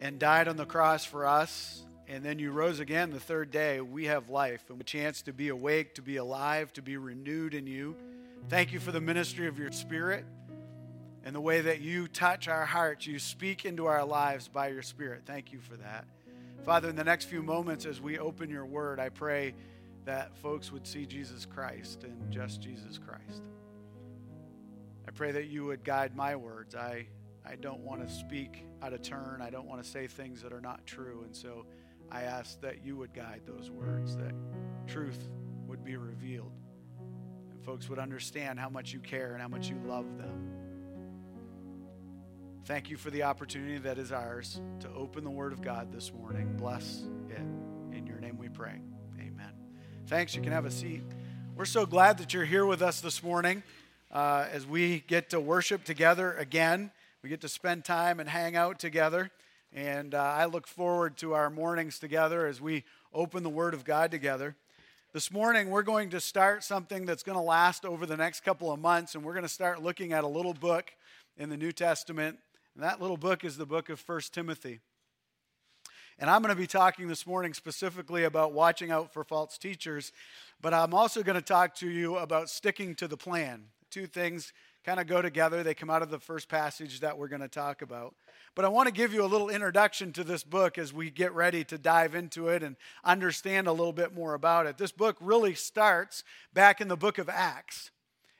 and died on the cross for us, and then you rose again the third day, we have life and a chance to be awake, to be alive, to be renewed in you. Thank you for the ministry of your spirit and the way that you touch our hearts. You speak into our lives by your spirit. Thank you for that. Father, in the next few moments as we open your word, I pray that folks would see Jesus Christ and just Jesus Christ. I pray that you would guide my words. I, I don't want to speak out of turn. I don't want to say things that are not true. And so I ask that you would guide those words, that truth would be revealed, and folks would understand how much you care and how much you love them. Thank you for the opportunity that is ours to open the Word of God this morning. Bless it. In your name we pray. Amen. Thanks. You can have a seat. We're so glad that you're here with us this morning uh, as we get to worship together again. We get to spend time and hang out together. And uh, I look forward to our mornings together as we open the Word of God together. This morning, we're going to start something that's going to last over the next couple of months, and we're going to start looking at a little book in the New Testament. And that little book is the book of 1 Timothy. And I'm going to be talking this morning specifically about watching out for false teachers, but I'm also going to talk to you about sticking to the plan. Two things kind of go together, they come out of the first passage that we're going to talk about. But I want to give you a little introduction to this book as we get ready to dive into it and understand a little bit more about it. This book really starts back in the book of Acts.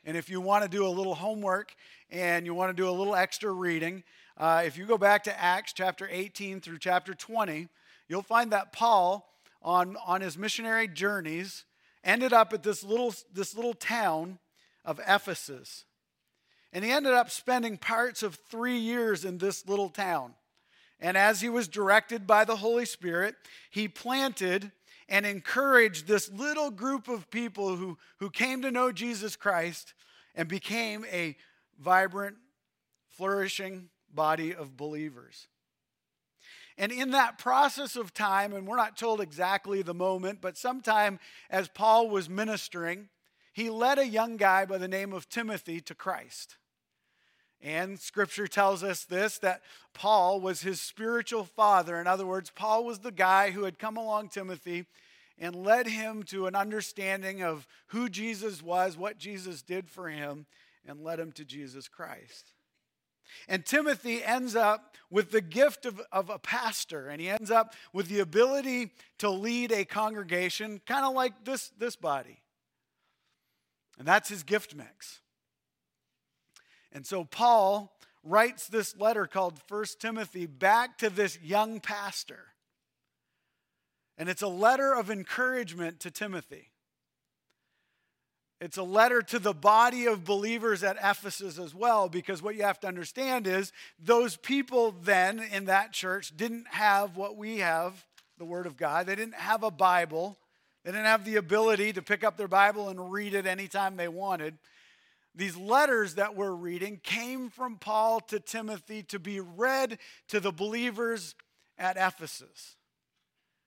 And if you want to do a little homework and you want to do a little extra reading, uh, if you go back to Acts chapter 18 through chapter 20, you'll find that Paul, on, on his missionary journeys, ended up at this little, this little town of Ephesus. And he ended up spending parts of three years in this little town. And as he was directed by the Holy Spirit, he planted and encouraged this little group of people who, who came to know Jesus Christ and became a vibrant, flourishing body of believers. And in that process of time, and we're not told exactly the moment, but sometime as Paul was ministering, he led a young guy by the name of Timothy to Christ. And scripture tells us this that Paul was his spiritual father. In other words, Paul was the guy who had come along Timothy and led him to an understanding of who Jesus was, what Jesus did for him, and led him to Jesus Christ. And Timothy ends up with the gift of, of a pastor, and he ends up with the ability to lead a congregation, kind of like this, this body. And that's his gift mix. And so Paul writes this letter called First Timothy back to this young pastor. And it's a letter of encouragement to Timothy. It's a letter to the body of believers at Ephesus as well, because what you have to understand is those people then in that church didn't have what we have, the Word of God. They didn't have a Bible. They didn't have the ability to pick up their Bible and read it anytime they wanted. These letters that we're reading came from Paul to Timothy to be read to the believers at Ephesus.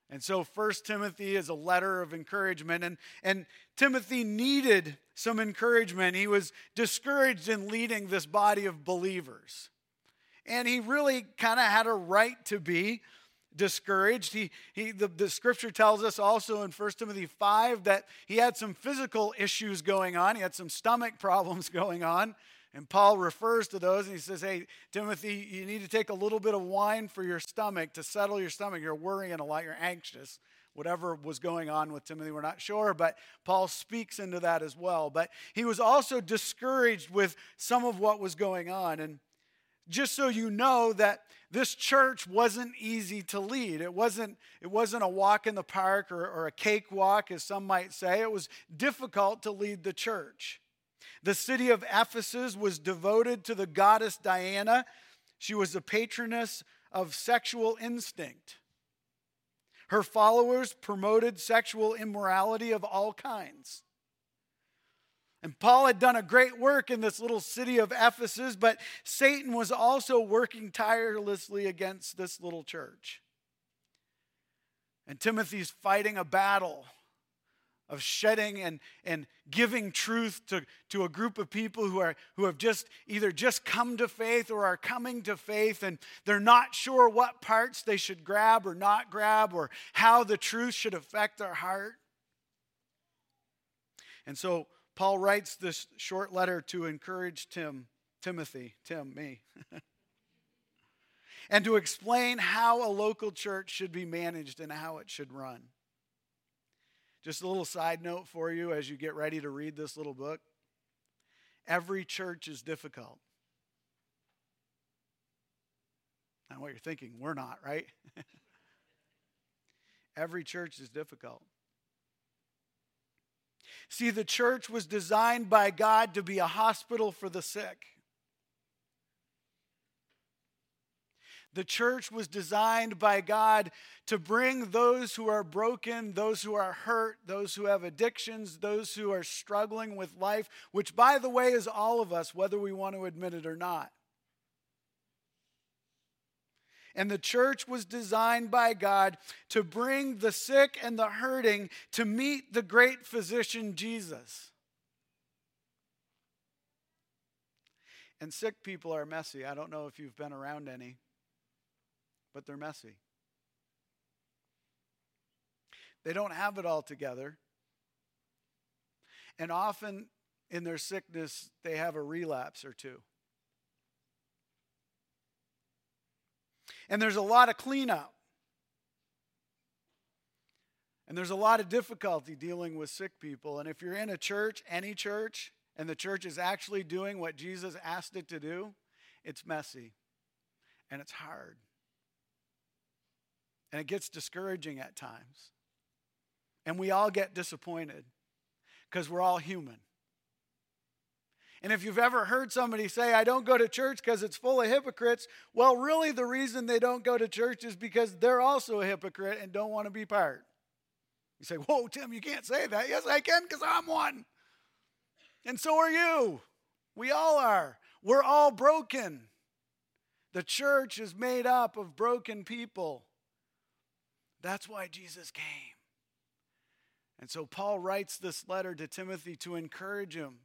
And so First Timothy is a letter of encouragement. And, and Timothy needed some encouragement. He was discouraged in leading this body of believers. And he really kind of had a right to be discouraged. He, he, the, the scripture tells us also in 1 Timothy 5 that he had some physical issues going on, he had some stomach problems going on. And Paul refers to those and he says, Hey, Timothy, you need to take a little bit of wine for your stomach to settle your stomach. You're worrying a lot, you're anxious. Whatever was going on with Timothy, we're not sure, but Paul speaks into that as well. But he was also discouraged with some of what was going on. And just so you know that this church wasn't easy to lead. It wasn't, it wasn't a walk in the park or, or a cakewalk, as some might say. It was difficult to lead the church. The city of Ephesus was devoted to the goddess Diana. She was the patroness of sexual instinct. Her followers promoted sexual immorality of all kinds. And Paul had done a great work in this little city of Ephesus, but Satan was also working tirelessly against this little church. And Timothy's fighting a battle of shedding and, and giving truth to, to a group of people who, are, who have just either just come to faith or are coming to faith and they're not sure what parts they should grab or not grab or how the truth should affect their heart. And so Paul writes this short letter to encourage Tim, Timothy, Tim, me, and to explain how a local church should be managed and how it should run. Just a little side note for you as you get ready to read this little book. Every church is difficult. Now, what you're thinking, we're not, right? Every church is difficult. See, the church was designed by God to be a hospital for the sick. The church was designed by God to bring those who are broken, those who are hurt, those who have addictions, those who are struggling with life, which, by the way, is all of us, whether we want to admit it or not. And the church was designed by God to bring the sick and the hurting to meet the great physician Jesus. And sick people are messy. I don't know if you've been around any but they're messy. They don't have it all together. And often in their sickness, they have a relapse or two. And there's a lot of cleanup. And there's a lot of difficulty dealing with sick people. And if you're in a church, any church, and the church is actually doing what Jesus asked it to do, it's messy and it's hard. And it gets discouraging at times. And we all get disappointed because we're all human. And if you've ever heard somebody say, I don't go to church because it's full of hypocrites, well, really the reason they don't go to church is because they're also a hypocrite and don't want to be part. You say, Whoa, Tim, you can't say that. Yes, I can because I'm one. And so are you. We all are. We're all broken. The church is made up of broken people. That's why Jesus came. And so Paul writes this letter to Timothy to encourage him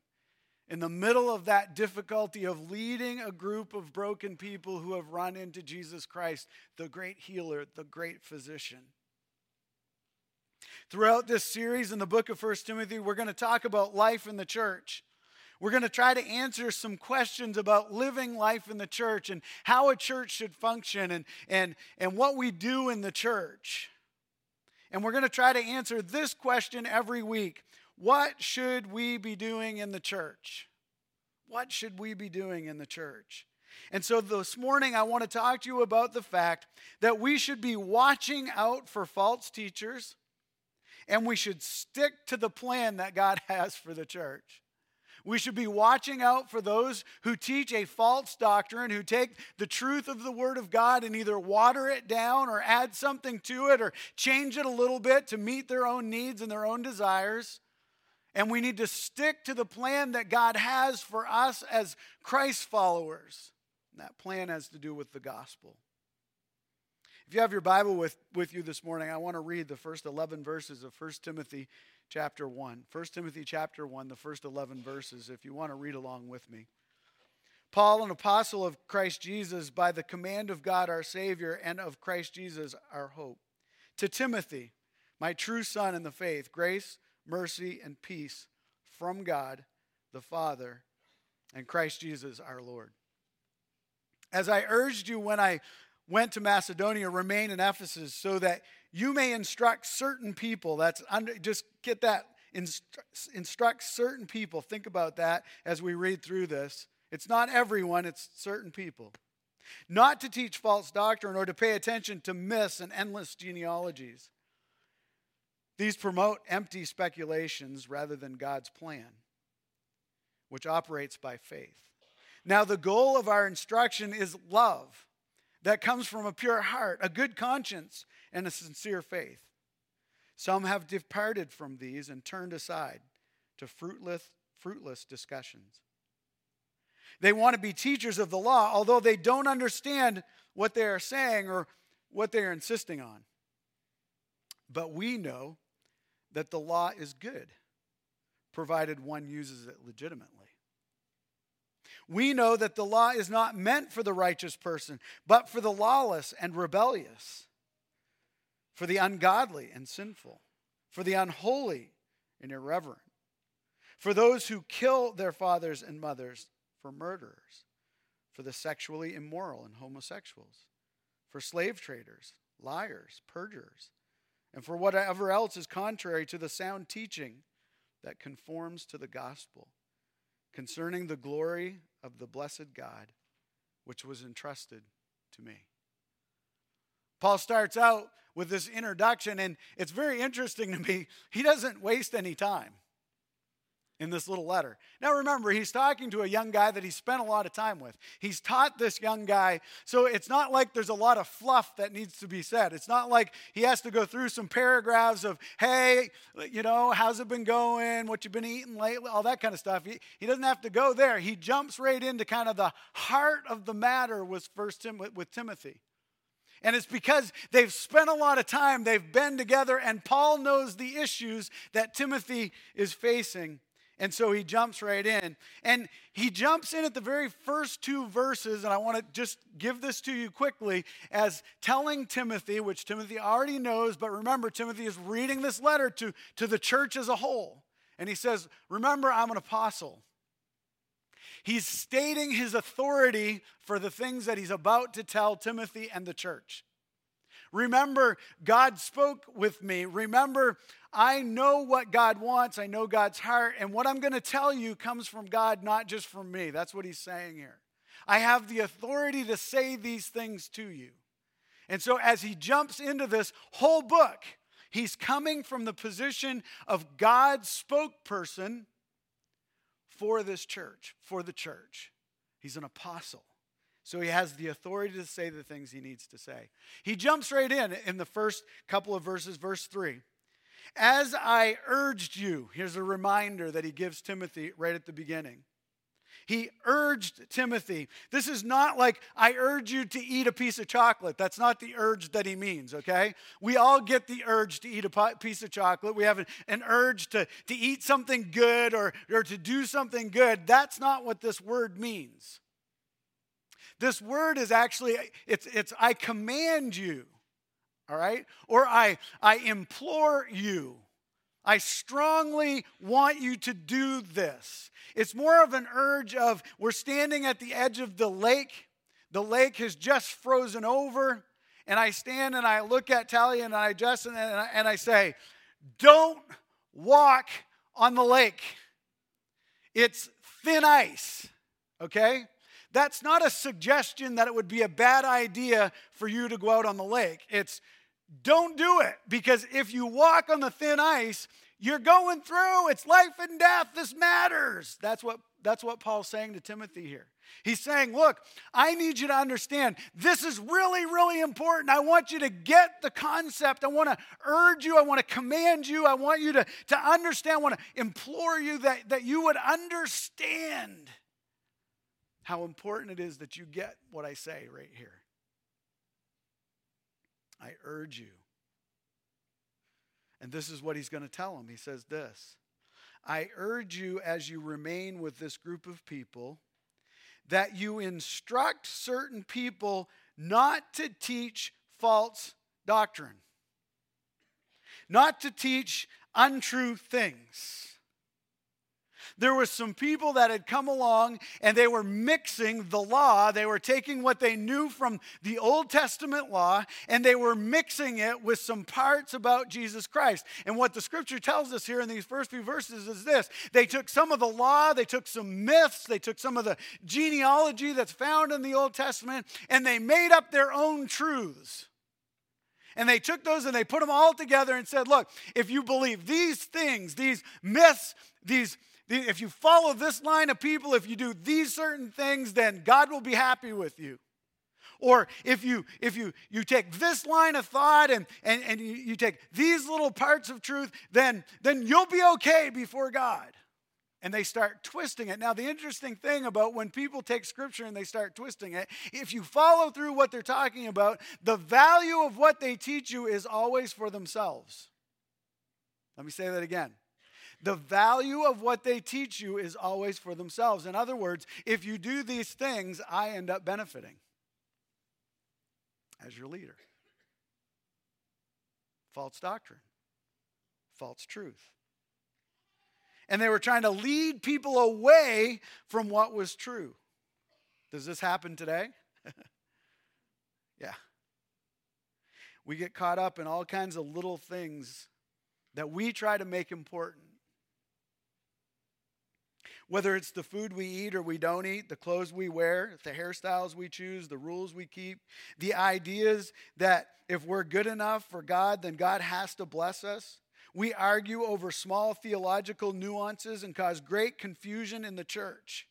in the middle of that difficulty of leading a group of broken people who have run into Jesus Christ, the great healer, the great physician. Throughout this series in the book of First Timothy, we're going to talk about life in the church. We're going to try to answer some questions about living life in the church and how a church should function and, and, and what we do in the church. And we're going to try to answer this question every week What should we be doing in the church? What should we be doing in the church? And so this morning, I want to talk to you about the fact that we should be watching out for false teachers and we should stick to the plan that God has for the church. We should be watching out for those who teach a false doctrine, who take the truth of the Word of God and either water it down or add something to it or change it a little bit to meet their own needs and their own desires. And we need to stick to the plan that God has for us as Christ followers. And that plan has to do with the gospel. If you have your Bible with, with you this morning, I want to read the first 11 verses of 1 Timothy chapter 1. 1 Timothy chapter 1, the first 11 verses, if you want to read along with me. Paul, an apostle of Christ Jesus, by the command of God our Savior and of Christ Jesus our hope. To Timothy, my true son in the faith, grace, mercy, and peace from God the Father and Christ Jesus our Lord. As I urged you when I went to Macedonia, remain in Ephesus so that you may instruct certain people. That's under, just get that. Instru- instruct certain people. Think about that as we read through this. It's not everyone, it's certain people. Not to teach false doctrine or to pay attention to myths and endless genealogies. These promote empty speculations rather than God's plan, which operates by faith. Now, the goal of our instruction is love that comes from a pure heart, a good conscience, and a sincere faith. Some have departed from these and turned aside to fruitless, fruitless discussions. They want to be teachers of the law, although they don't understand what they are saying or what they are insisting on. But we know that the law is good, provided one uses it legitimately. We know that the law is not meant for the righteous person, but for the lawless and rebellious, for the ungodly and sinful, for the unholy and irreverent, for those who kill their fathers and mothers, for murderers, for the sexually immoral and homosexuals, for slave traders, liars, perjurers, and for whatever else is contrary to the sound teaching that conforms to the gospel concerning the glory of the blessed God, which was entrusted to me. Paul starts out with this introduction, and it's very interesting to me. He doesn't waste any time in this little letter. Now remember, he's talking to a young guy that he spent a lot of time with. He's taught this young guy, so it's not like there's a lot of fluff that needs to be said. It's not like he has to go through some paragraphs of, hey, you know, how's it been going? What you been eating lately? All that kind of stuff. He, he doesn't have to go there. He jumps right into kind of the heart of the matter with first Tim, with Timothy. And it's because they've spent a lot of time, they've been together, and Paul knows the issues that Timothy is facing. And so he jumps right in. And he jumps in at the very first two verses, and I want to just give this to you quickly as telling Timothy, which Timothy already knows, but remember, Timothy is reading this letter to, to the church as a whole. And he says, Remember, I'm an apostle. He's stating his authority for the things that he's about to tell Timothy and the church. Remember, God spoke with me. Remember, I know what God wants. I know God's heart. And what I'm going to tell you comes from God, not just from me. That's what he's saying here. I have the authority to say these things to you. And so, as he jumps into this whole book, he's coming from the position of God's spokesperson for this church, for the church. He's an apostle. So he has the authority to say the things he needs to say. He jumps right in in the first couple of verses, verse 3. As I urged you, here's a reminder that he gives Timothy right at the beginning. He urged Timothy. This is not like, I urge you to eat a piece of chocolate. That's not the urge that he means, okay? We all get the urge to eat a piece of chocolate. We have an urge to, to eat something good or, or to do something good. That's not what this word means. This word is actually, it's, it's I command you, all right? Or I, I implore you. I strongly want you to do this. It's more of an urge of we're standing at the edge of the lake. The lake has just frozen over. And I stand and I look at Talia and I just and I, and I say, Don't walk on the lake. It's thin ice, okay? That's not a suggestion that it would be a bad idea for you to go out on the lake. It's don't do it because if you walk on the thin ice, you're going through. It's life and death. This matters. That's what that's what Paul's saying to Timothy here. He's saying, Look, I need you to understand this is really, really important. I want you to get the concept. I want to urge you. I want to command you. I want you to, to understand. I want to implore you that, that you would understand how important it is that you get what I say right here. I urge you. And this is what he's going to tell him. He says this I urge you as you remain with this group of people that you instruct certain people not to teach false doctrine, not to teach untrue things there were some people that had come along and they were mixing the law. They were taking what they knew from the Old Testament law and they were mixing it with some parts about Jesus Christ. And what the scripture tells us here in these first few verses is this they took some of the law, they took some myths, they took some of the genealogy that's found in the Old Testament, and they made up their own truths. And they took those and they put them all together and said, look, if you believe these things, these myths, these if you follow this line of people, if you do these certain things, then God will be happy with you. Or if you if you you take this line of thought and and, and you, you take these little parts of truth, then then you'll be okay before God. And they start twisting it. Now, the interesting thing about when people take scripture and they start twisting it, if you follow through what they're talking about, the value of what they teach you is always for themselves. Let me say that again. The value of what they teach you is always for themselves. In other words, if you do these things, I end up benefiting as your leader. False doctrine, false truth. And they were trying to lead people away from what was true. Does this happen today? yeah. We get caught up in all kinds of little things that we try to make important. Whether it's the food we eat or we don't eat, the clothes we wear, the hairstyles we choose, the rules we keep, the ideas that if we're good enough for God, then God has to bless us. We argue over small theological nuances and cause great confusion in the church.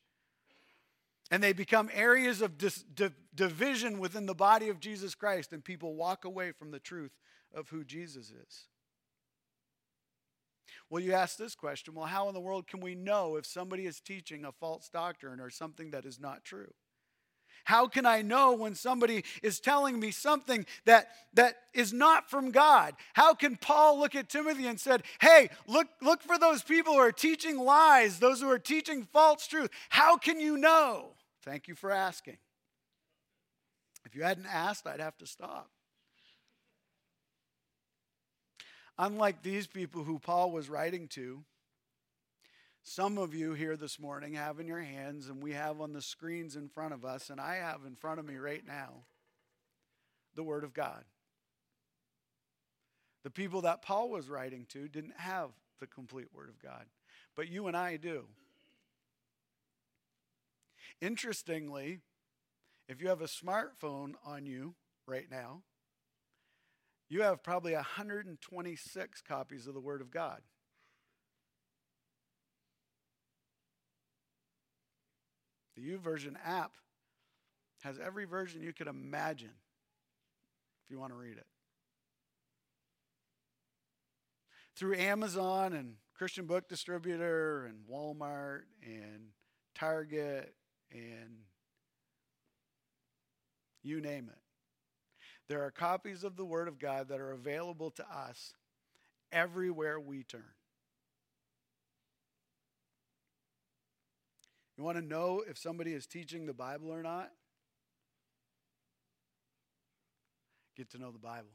And they become areas of dis- division within the body of Jesus Christ, and people walk away from the truth of who Jesus is. Well, you ask this question well, how in the world can we know if somebody is teaching a false doctrine or something that is not true? How can I know when somebody is telling me something that, that is not from God? How can Paul look at Timothy and said, "Hey, look look for those people who are teaching lies, those who are teaching false truth." How can you know? Thank you for asking. If you hadn't asked, I'd have to stop. Unlike these people who Paul was writing to, some of you here this morning have in your hands, and we have on the screens in front of us, and I have in front of me right now, the Word of God. The people that Paul was writing to didn't have the complete Word of God, but you and I do. Interestingly, if you have a smartphone on you right now, you have probably 126 copies of the Word of God. The YouVersion app has every version you could imagine if you want to read it. Through Amazon and Christian Book Distributor and Walmart and Target and you name it. There are copies of the Word of God that are available to us everywhere we turn. You want to know if somebody is teaching the Bible or not? Get to know the Bible.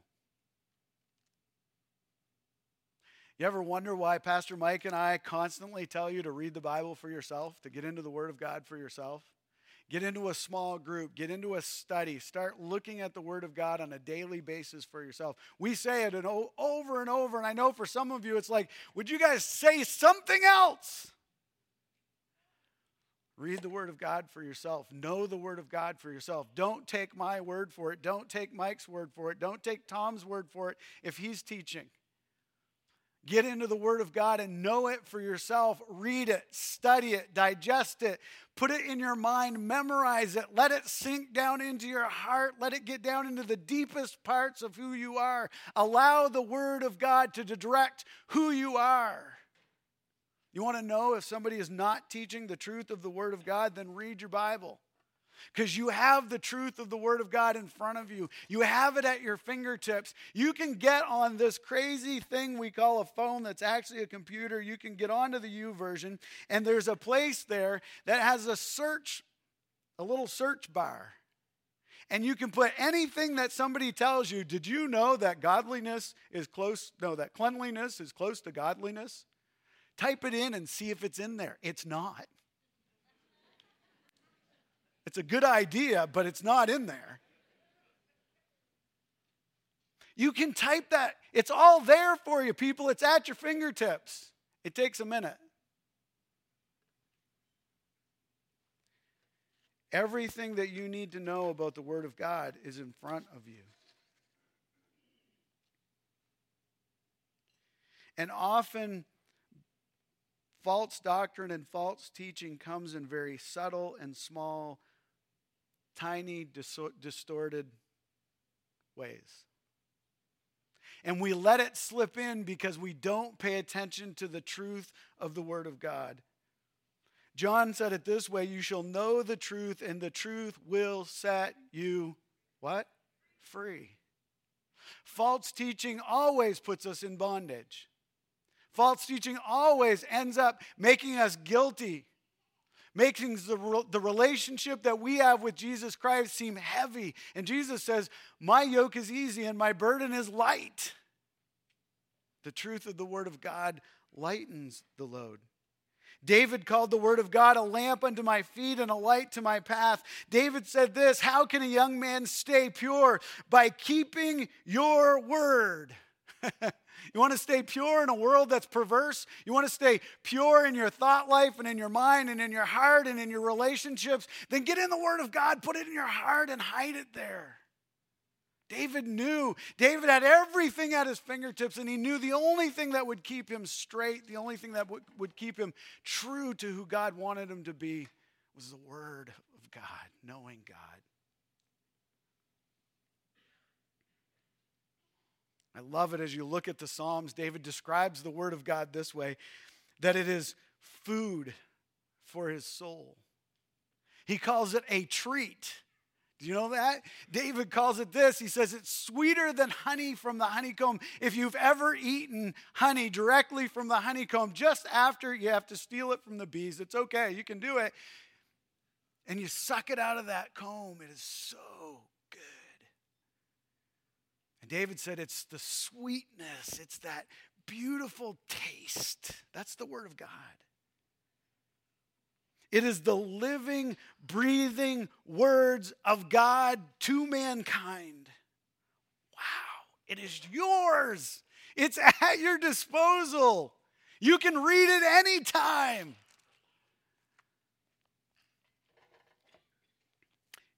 You ever wonder why Pastor Mike and I constantly tell you to read the Bible for yourself, to get into the Word of God for yourself? Get into a small group, get into a study, start looking at the Word of God on a daily basis for yourself. We say it over and over, and I know for some of you it's like, would you guys say something else? Read the Word of God for yourself. Know the Word of God for yourself. Don't take my word for it. Don't take Mike's word for it. Don't take Tom's word for it if he's teaching. Get into the Word of God and know it for yourself. Read it, study it, digest it, put it in your mind, memorize it, let it sink down into your heart, let it get down into the deepest parts of who you are. Allow the Word of God to direct who you are. You want to know if somebody is not teaching the truth of the Word of God? Then read your Bible because you have the truth of the Word of God in front of you. You have it at your fingertips. You can get on this crazy thing we call a phone that's actually a computer. You can get onto the YouVersion, and there's a place there that has a search, a little search bar. And you can put anything that somebody tells you. Did you know that godliness is close? No, that cleanliness is close to godliness? Type it in and see if it's in there. It's not. It's a good idea, but it's not in there. You can type that. It's all there for you, people. It's at your fingertips. It takes a minute. Everything that you need to know about the Word of God is in front of you. And often, false doctrine and false teaching comes in very subtle and small tiny, distorted ways. And we let it slip in because we don't pay attention to the truth of the Word of God. John said it this way You shall know the truth, and the truth will set you what? Free. False teaching always puts us in bondage. False teaching always ends up making us guilty, making the, the relationship that we have with Jesus Christ seem heavy. And Jesus says, My yoke is easy and my burden is light. The truth of the Word of God lightens the load. David called the word of God a lamp unto my feet and a light to my path. David said this How can a young man stay pure? By keeping your word. you want to stay pure in a world that's perverse? You want to stay pure in your thought life and in your mind and in your heart and in your relationships? Then get in the word of God, put it in your heart, and hide it there. David knew. David had everything at his fingertips, and he knew the only thing that would keep him straight, the only thing that would, would keep him true to who God wanted him to be, was the Word of God, knowing God. I love it as you look at the Psalms. David describes the Word of God this way that it is food for his soul. He calls it a treat. Do you know that? David calls it this. He says it's sweeter than honey from the honeycomb. If you've ever eaten honey directly from the honeycomb, just after you have to steal it from the bees, it's okay. You can do it. And you suck it out of that comb. It is so David said it's the sweetness, it's that beautiful taste. That's the word of God. It is the living, breathing words of God to mankind. Wow, it is yours. It's at your disposal. You can read it anytime.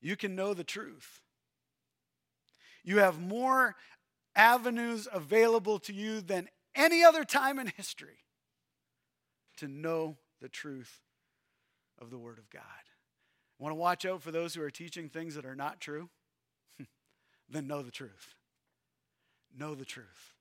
You can know the truth. You have more avenues available to you than any other time in history to know the truth of the Word of God. Want to watch out for those who are teaching things that are not true? then know the truth. Know the truth.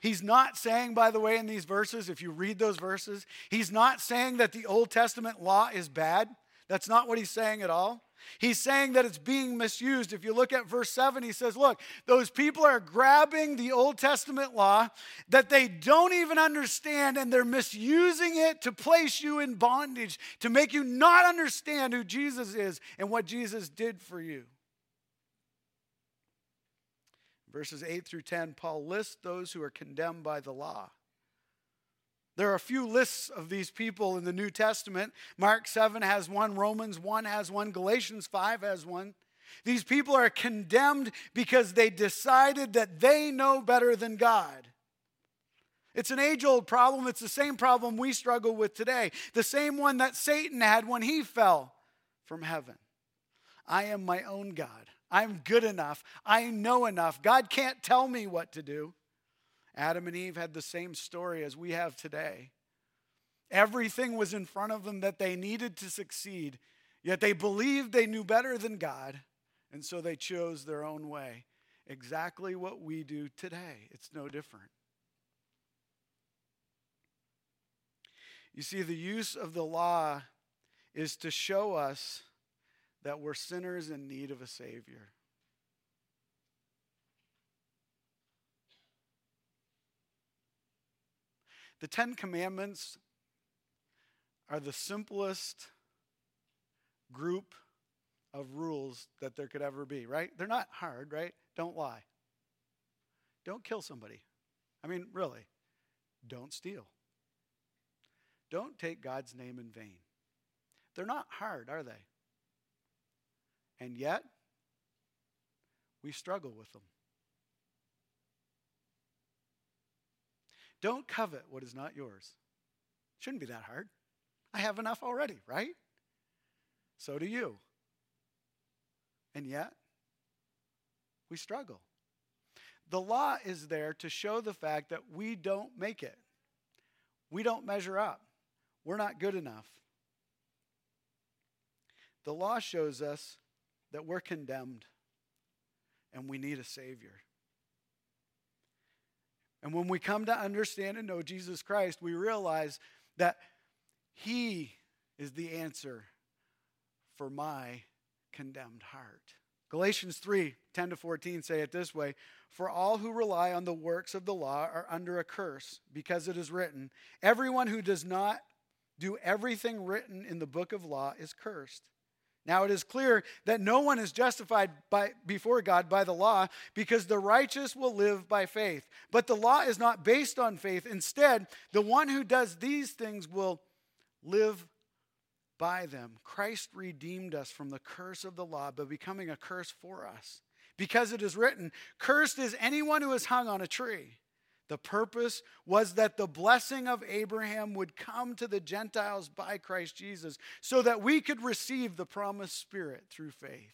He's not saying, by the way, in these verses, if you read those verses, he's not saying that the Old Testament law is bad. That's not what he's saying at all. He's saying that it's being misused. If you look at verse 7, he says, Look, those people are grabbing the Old Testament law that they don't even understand, and they're misusing it to place you in bondage, to make you not understand who Jesus is and what Jesus did for you. Verses 8 through 10, Paul lists those who are condemned by the law. There are a few lists of these people in the New Testament. Mark 7 has one, Romans 1 has one, Galatians 5 has one. These people are condemned because they decided that they know better than God. It's an age old problem. It's the same problem we struggle with today, the same one that Satan had when he fell from heaven. I am my own God. I'm good enough. I know enough. God can't tell me what to do. Adam and Eve had the same story as we have today. Everything was in front of them that they needed to succeed, yet they believed they knew better than God, and so they chose their own way. Exactly what we do today. It's no different. You see, the use of the law is to show us that we're sinners in need of a Savior. The Ten Commandments are the simplest group of rules that there could ever be, right? They're not hard, right? Don't lie. Don't kill somebody. I mean, really. Don't steal. Don't take God's name in vain. They're not hard, are they? And yet, we struggle with them. Don't covet what is not yours. Shouldn't be that hard. I have enough already, right? So do you. And yet, we struggle. The law is there to show the fact that we don't make it. We don't measure up. We're not good enough. The law shows us that we're condemned and we need a Savior. And when we come to understand and know Jesus Christ, we realize that He is the answer for my condemned heart. Galatians 3 10 to 14 say it this way For all who rely on the works of the law are under a curse, because it is written, Everyone who does not do everything written in the book of law is cursed. Now it is clear that no one is justified by, before God by the law because the righteous will live by faith. But the law is not based on faith. Instead, the one who does these things will live by them. Christ redeemed us from the curse of the law by becoming a curse for us. Because it is written, Cursed is anyone who is hung on a tree. The purpose was that the blessing of Abraham would come to the Gentiles by Christ Jesus so that we could receive the promised Spirit through faith.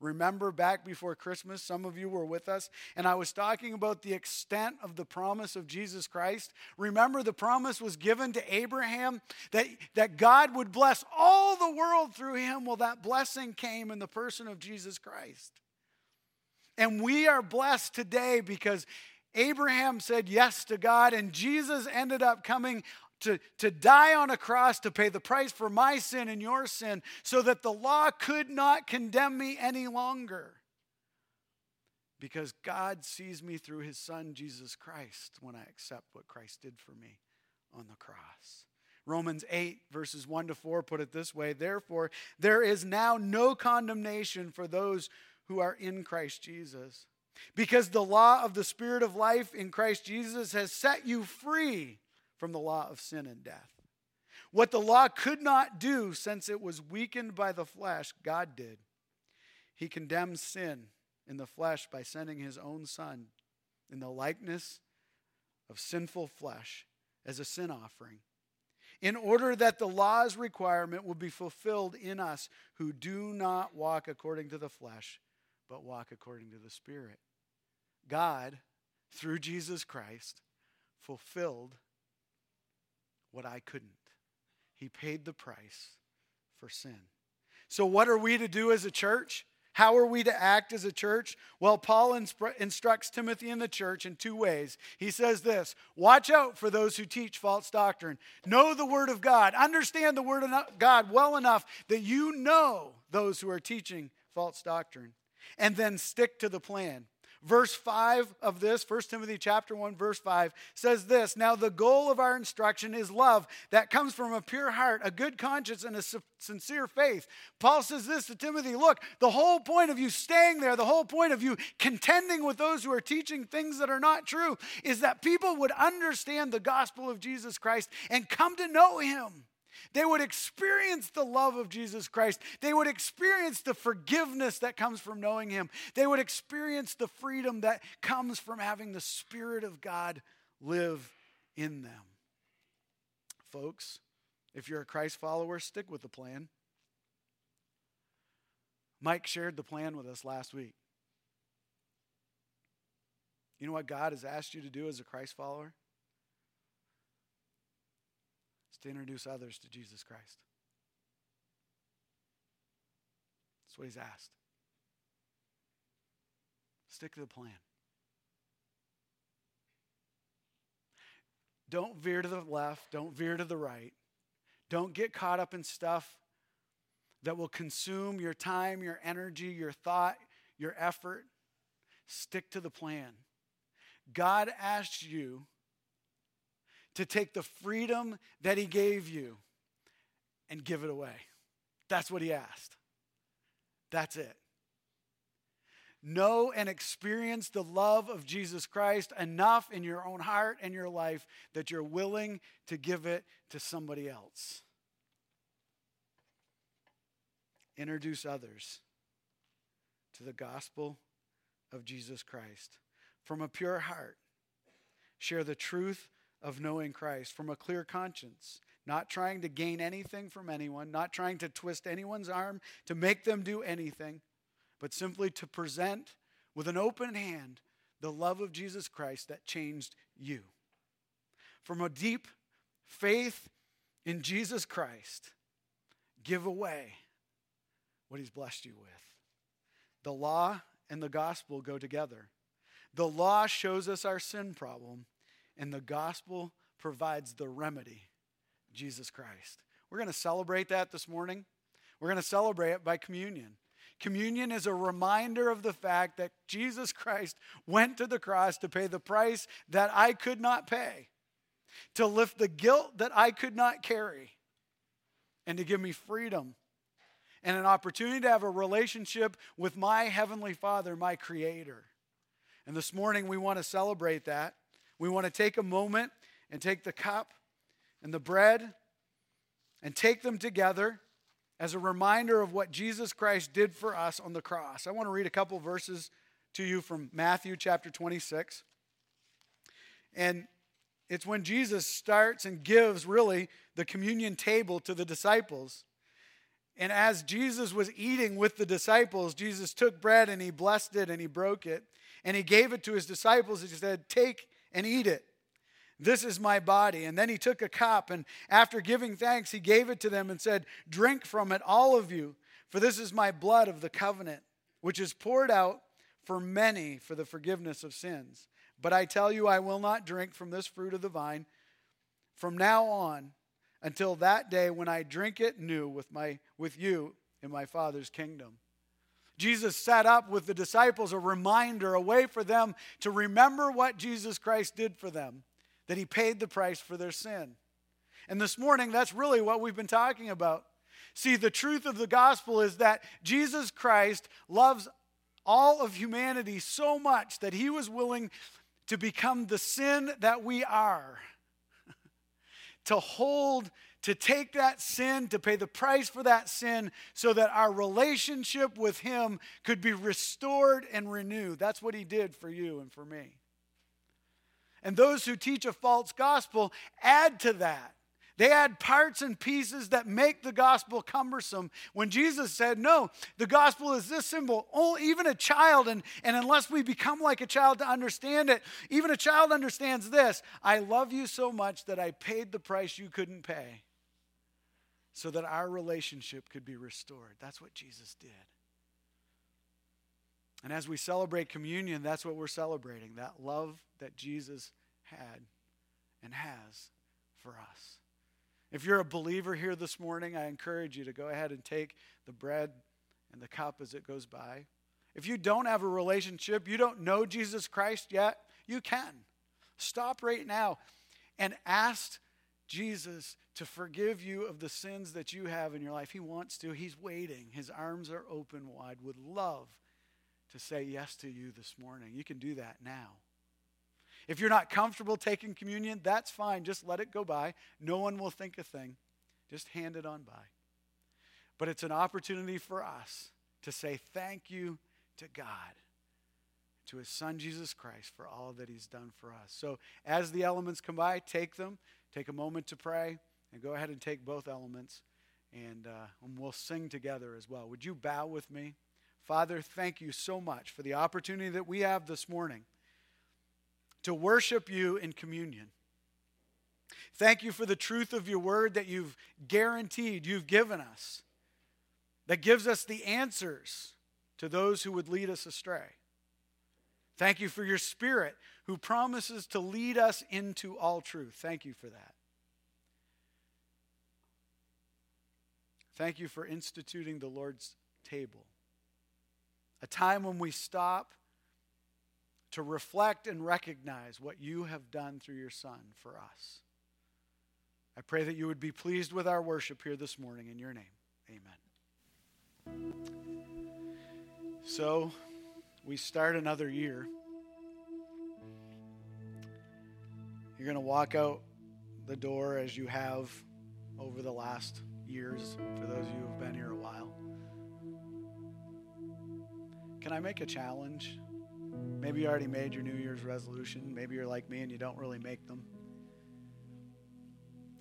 Remember back before Christmas, some of you were with us, and I was talking about the extent of the promise of Jesus Christ. Remember, the promise was given to Abraham that, that God would bless all the world through him. Well, that blessing came in the person of Jesus Christ. And we are blessed today because Abraham said yes to God, and Jesus ended up coming to, to die on a cross to pay the price for my sin and your sin so that the law could not condemn me any longer. Because God sees me through his son, Jesus Christ, when I accept what Christ did for me on the cross. Romans 8, verses 1 to 4 put it this way Therefore, there is now no condemnation for those who are in Christ Jesus. Because the law of the Spirit of life in Christ Jesus has set you free from the law of sin and death. What the law could not do, since it was weakened by the flesh, God did. He condemned sin in the flesh by sending his own Son in the likeness of sinful flesh as a sin offering, in order that the law's requirement will be fulfilled in us who do not walk according to the flesh, but walk according to the Spirit. God, through Jesus Christ, fulfilled what I couldn't. He paid the price for sin. So, what are we to do as a church? How are we to act as a church? Well, Paul instructs Timothy in the church in two ways. He says this Watch out for those who teach false doctrine. Know the Word of God. Understand the Word of God well enough that you know those who are teaching false doctrine. And then stick to the plan. Verse 5 of this, 1 Timothy chapter 1 verse 5 says this, "Now the goal of our instruction is love that comes from a pure heart, a good conscience and a sincere faith." Paul says this to Timothy, "Look, the whole point of you staying there, the whole point of you contending with those who are teaching things that are not true is that people would understand the gospel of Jesus Christ and come to know him." They would experience the love of Jesus Christ. They would experience the forgiveness that comes from knowing Him. They would experience the freedom that comes from having the Spirit of God live in them. Folks, if you're a Christ follower, stick with the plan. Mike shared the plan with us last week. You know what God has asked you to do as a Christ follower? To introduce others to Jesus Christ. That's what he's asked. Stick to the plan. Don't veer to the left. Don't veer to the right. Don't get caught up in stuff that will consume your time, your energy, your thought, your effort. Stick to the plan. God asked you to take the freedom that He gave you and give it away. That's what He asked. That's it. Know and experience the love of Jesus Christ enough in your own heart and your life that you're willing to give it to somebody else. Introduce others to the gospel of Jesus Christ from a pure heart. Share the truth of knowing Christ from a clear conscience, not trying to gain anything from anyone, not trying to twist anyone's arm to make them do anything, but simply to present with an open hand the love of Jesus Christ that changed you. From a deep faith in Jesus Christ, give away what he's blessed you with. The law and the gospel go together. The law shows us our sin problem, and the gospel provides the remedy Jesus Christ. We're going to celebrate that this morning. We're going to celebrate it by communion. Communion is a reminder of the fact that Jesus Christ went to the cross to pay the price that I could not pay, to lift the guilt that I could not carry, and to give me freedom and an opportunity to have a relationship with my Heavenly Father, my Creator. And this morning we want to celebrate that. We want to take a moment and take the cup and the bread and take them together as a reminder of what Jesus Christ did for us on the cross. I want to read a couple verses to you from Matthew chapter 26. And it's when Jesus starts and gives really the communion table to the disciples. And as Jesus was eating with the disciples, Jesus took bread and he blessed it and he broke it. And he gave it to his disciples and he said, Take and eat it. This is my body. And then he took a cup, and after giving thanks, he gave it to them and said, Drink from it, all of you, for this is my blood of the covenant, which is poured out for many for the forgiveness of sins. But I tell you, I will not drink from this fruit of the vine from now on until that day when I drink it new with, my, with you in my Father's kingdom. Jesus set up with the disciples a reminder, a way for them to remember what Jesus Christ did for them, that he paid the price for their sin. And this morning, that's really what we've been talking about. See, the truth of the gospel is that Jesus Christ loves all of humanity so much that he was willing to become the sin that we are, to hold to take that sin, to pay the price for that sin, so that our relationship with Him could be restored and renewed. That's what He did for you and for me. And those who teach a false gospel add to that. They add parts and pieces that make the gospel cumbersome. When Jesus said, No, the gospel is this symbol. Oh, even a child, and, and unless we become like a child to understand it, even a child understands this I love you so much that I paid the price you couldn't pay so that our relationship could be restored. That's what Jesus did. And as we celebrate communion, that's what we're celebrating that love that Jesus had and has for us. If you're a believer here this morning, I encourage you to go ahead and take the bread and the cup as it goes by. If you don't have a relationship, you don't know Jesus Christ yet, you can. Stop right now and ask Jesus to forgive you of the sins that you have in your life. He wants to. He's waiting. His arms are open wide, would love to say yes to you this morning. You can do that now. If you're not comfortable taking communion, that's fine. Just let it go by. No one will think a thing. Just hand it on by. But it's an opportunity for us to say thank you to God, to his son Jesus Christ for all that he's done for us. So as the elements come by, take them, take a moment to pray. And go ahead and take both elements, and, uh, and we'll sing together as well. Would you bow with me? Father, thank you so much for the opportunity that we have this morning to worship you in communion. Thank you for the truth of your word that you've guaranteed, you've given us, that gives us the answers to those who would lead us astray. Thank you for your spirit who promises to lead us into all truth. Thank you for that. Thank you for instituting the Lord's table, a time when we stop to reflect and recognize what you have done through your Son for us. I pray that you would be pleased with our worship here this morning in your name. Amen. So, we start another year. You're going to walk out the door as you have over the last years for those of you who've been here a while. Can I make a challenge? Maybe you already made your New Year's resolution. Maybe you're like me and you don't really make them.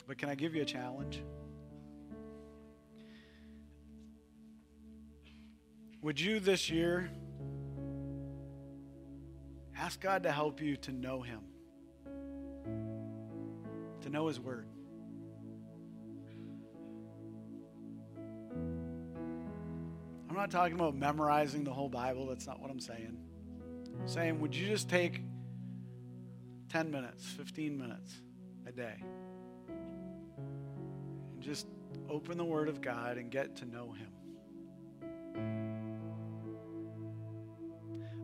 But can I give you a challenge? Would you this year ask God to help you to know Him, to know His Word? I'm not talking about memorizing the whole Bible. That's not what I'm saying. I'm saying, would you just take 10 minutes, 15 minutes a day and just open the Word of God and get to know Him?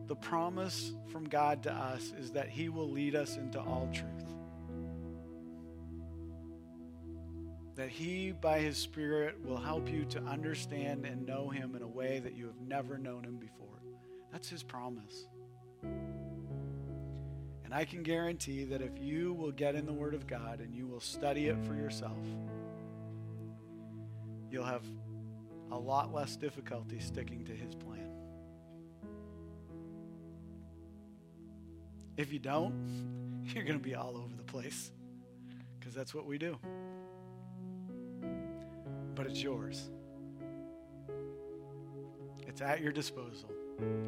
the promise from God to us is that He will lead us into all truth. He, by His Spirit, will help you to understand and know Him in a way that you have never known Him before. That's His promise. And I can guarantee that if you will get in the Word of God and you will study it for yourself, you'll have a lot less difficulty sticking to His plan. If you don't, you're going to be all over the place because that's what we do. But it's yours, it's at your disposal.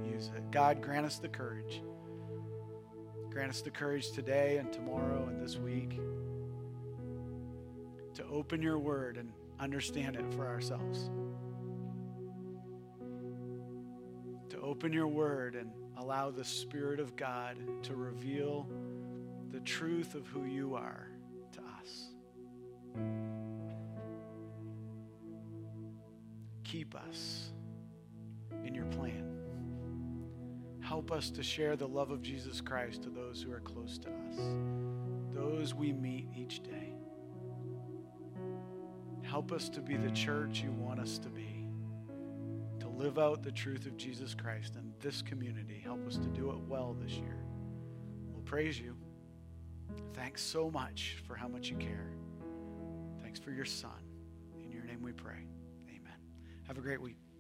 Use it. God, grant us the courage Grant us the courage today and tomorrow and this week to open your word and understand it for ourselves. To open your word and allow the Spirit of God to reveal the truth of who you are to us. Keep us in your plan. Help us to share the love of Jesus Christ to those who are close to us, those we meet each day. Help us to be the church you want us to be, to live out the truth of Jesus Christ in this community. Help us to do it well this year. We'll praise you. Thanks so much for how much you care. Thanks for your son. In your name we pray. Have a great week.